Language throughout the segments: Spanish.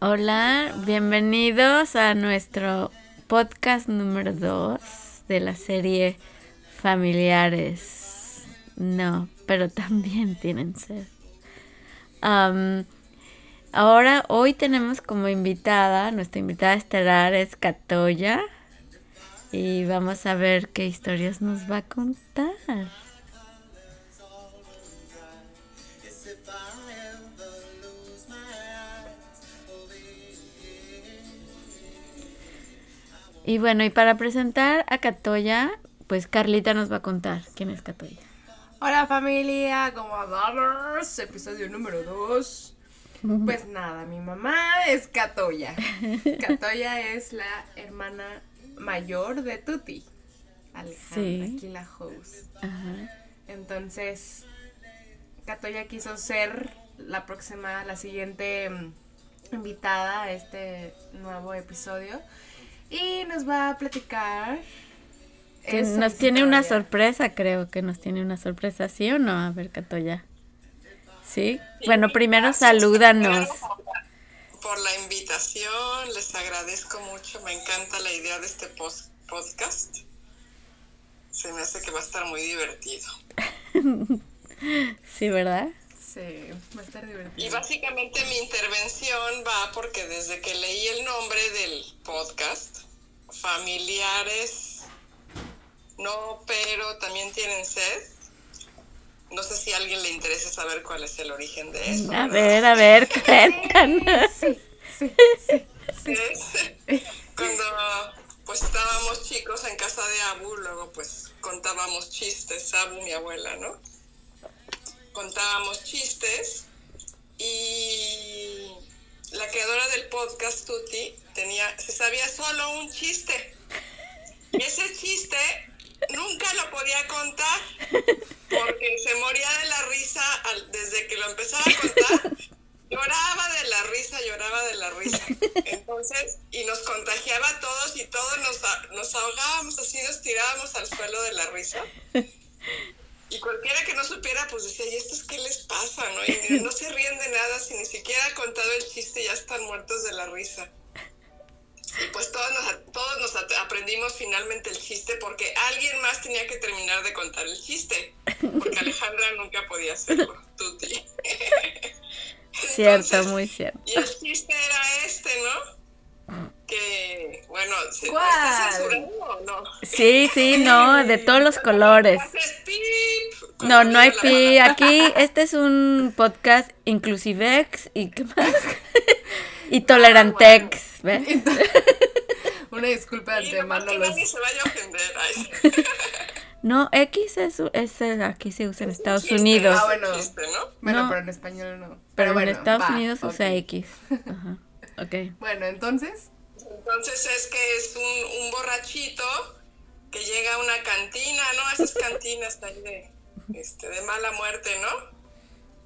Hola, bienvenidos a nuestro podcast número 2 de la serie Familiares. No, pero también tienen sed. Ahora, hoy tenemos como invitada, nuestra invitada estelar es Catoya. Y vamos a ver qué historias nos va a contar. Y bueno, y para presentar a Catoya, pues Carlita nos va a contar quién es Catoya. Hola familia, ¿cómo andamos? Episodio número 2. Pues nada, mi mamá es Catoya. Catoya es la hermana mayor de Tuti. Alejandra, Sí. aquí la host. Ajá. Entonces, Catoya quiso ser la próxima, la siguiente mm, invitada a este nuevo episodio. Y nos va a platicar. Que nos tiene una sorpresa, creo que nos tiene una sorpresa, ¿sí o no? A ver, Catoya. ¿Sí? Bueno, primero salúdanos. por la invitación, les agradezco mucho, me encanta la idea de este podcast. Se me hace que va a estar muy divertido. Sí, ¿verdad? Sí, va a estar Y básicamente mi intervención va porque desde que leí el nombre del podcast, familiares, no, pero también tienen sed. No sé si a alguien le interesa saber cuál es el origen de eso. A ¿verdad? ver, a ver, cuéntanos. Sí, sí, sí. Es cuando pues estábamos chicos en casa de Abu, luego pues contábamos chistes, Abu mi abuela, ¿no? Contábamos chistes y la creadora del podcast Tuti tenía, se sabía solo un chiste. Y ese chiste nunca lo podía contar porque se moría de la risa desde que lo empezaba a contar. Lloraba de la risa, lloraba de la risa. Entonces, y nos contagiaba a todos y todos nos, nos ahogábamos así, nos tirábamos al suelo de la risa. Y cualquiera que no supiera, pues decía, ¿y estos qué les pasa? ¿no? Y no se ríen de nada, si ni siquiera ha contado el chiste ya están muertos de la risa. Y pues todos nos, todos nos aprendimos finalmente el chiste porque alguien más tenía que terminar de contar el chiste. Porque Alejandra nunca podía hacerlo, Tuti. Cierto, Entonces, muy cierto. Y el chiste era este, ¿no? Que, bueno, ¿se ¿Cuál? está o no? Sí, sí, no, de todos los colores. No, no hay pi. Aquí, este es un podcast inclusivex y ¿qué más? Y tolerantex, ¿ves? Una disculpa de antemano. Los... nadie se vaya a ofender. No, X es, es aquí se usa en Estados Chiste, Unidos. Ah, bueno. chiste, ¿no? Bueno, No. pero en español no. Pero en bueno, Estados va, Unidos usa X. Ajá. Ok. Bueno, entonces. Entonces es que es un, un borrachito que llega a una cantina, ¿no? Esas cantinas ahí de, este, de mala muerte, ¿no?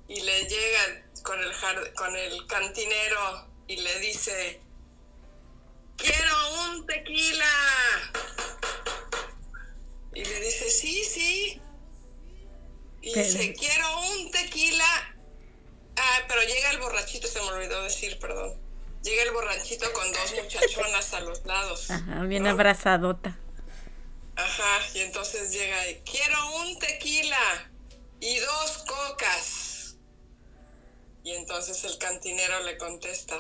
Y le llega con el, con el cantinero y le dice, quiero un tequila. Y le dice, sí, sí. Y Pero- dice, quiero un tequila. Ah, pero llega el borrachito, se me olvidó decir, perdón. Llega el borrachito con dos muchachonas a los lados. Ajá, bien ¿no? abrazadota. Ajá, y entonces llega y quiero un tequila y dos cocas. Y entonces el cantinero le contesta,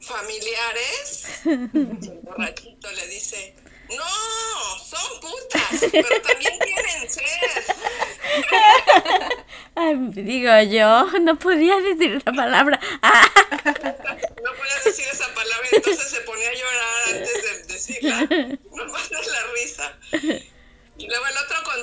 ¿familiares? Y el borrachito le dice, no, son putas, pero también tienen sed. Ay, digo yo, no podía decir la palabra. Ah, No podías decir esa palabra, entonces se ponía a llorar antes de decirla.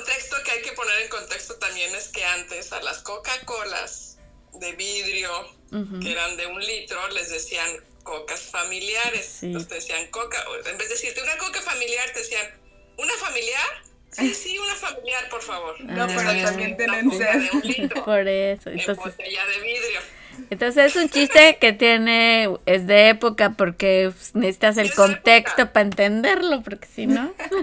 contexto que hay que poner en contexto también es que antes a las Coca-Colas de vidrio, Ujú. que eran de un litro, les decían cocas familiares. Sí. Entonces te decían coca, en vez de decirte una coca familiar, te decían, ¿una familiar? Sí, sí, una familiar, por favor. No, Ah. pero también Una tienen coca sed. de un litro, por eso. en Entonces, botella de vidrio. entonces es un chiste que tiene, es de época porque necesitas el época. contexto para entenderlo, porque si no. Pero,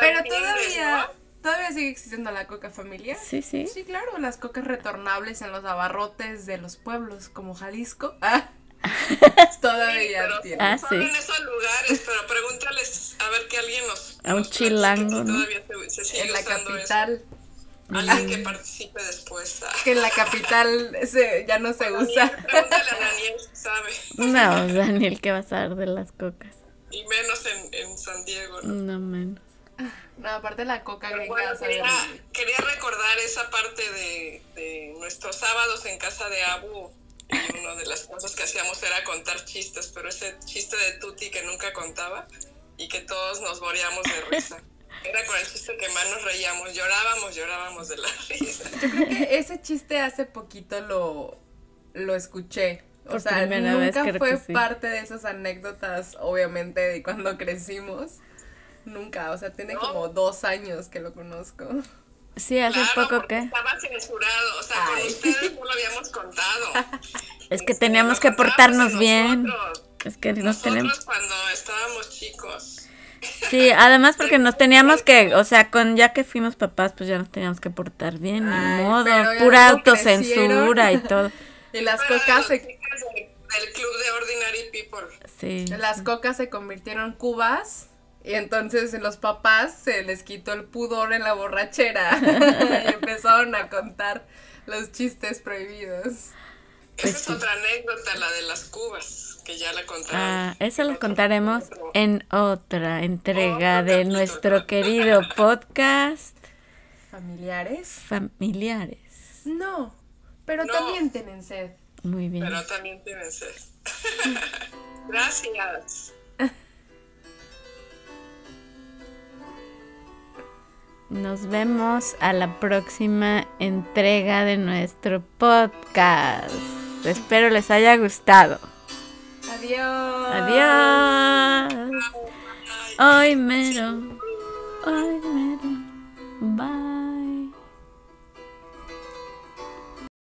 Pero todavía. ¿No? Todavía sigue existiendo la coca familiar. Sí, sí. Sí, claro, las cocas retornables en los abarrotes de los pueblos, como Jalisco. Ah, Todavía pero tiene. Ah, solo sí. en esos lugares, pero pregúntales a ver que alguien nos. A un chilango, ¿no? Todavía se, se sigue En la capital. eso. Alguien que participe después. ah. Que en la capital se, ya no se Daniel, usa. Pregúntale a Daniel si sabe. No, Daniel, ¿qué vas a dar de las cocas? Y menos en, en San Diego, ¿no? No menos. No, aparte la coca Pero gringa, bueno, quería, quería recordar esa parte de, de nuestros sábados en casa de Abu. Y una de las cosas que hacíamos era contar chistes, pero ese chiste de Tuti que nunca contaba y que todos nos moríamos de risa. Era con el chiste que más nos reíamos, llorábamos, llorábamos de la risa. Yo creo que ese chiste hace poquito lo, lo escuché. O Por sea, vez, nunca creo fue sí. parte de esas anécdotas, obviamente, de cuando crecimos. Nunca, o sea, tiene No. como dos años que lo conozco. Sí, hace Claro, poco que... Estaba censurado, o sea, con ustedes no lo habíamos contado. Es que Este, teníamos que portarnos en bien. nosotros. Es que nos Nosotros tenemos... cuando estábamos chicos. Sí, además porque nos teníamos que, o sea, con ya que fuimos papás, pues ya nos teníamos que portar bien, Ay, ni modo, pura autocensura y todo. Y las cocas se, del, del club de Ordinary People. Sí. las cocas se convirtieron en cubas. Y entonces los papás se les quitó el pudor en la borrachera. y empezaron a contar los chistes prohibidos. Pues Esa sí. es otra anécdota, la de las cubas, que ya la contaré. Ah, eso lo Otro- contaremos otro- en otra entrega Otro de nuestro querido podcast ¿Familiares? Familiares. No, pero No. también tienen sed. Muy bien. Pero también tienen sed. Gracias. Nos vemos a la próxima entrega de nuestro podcast. Espero les haya gustado. Adiós. Adiós. Hoy mero. Hoy mero. Bye.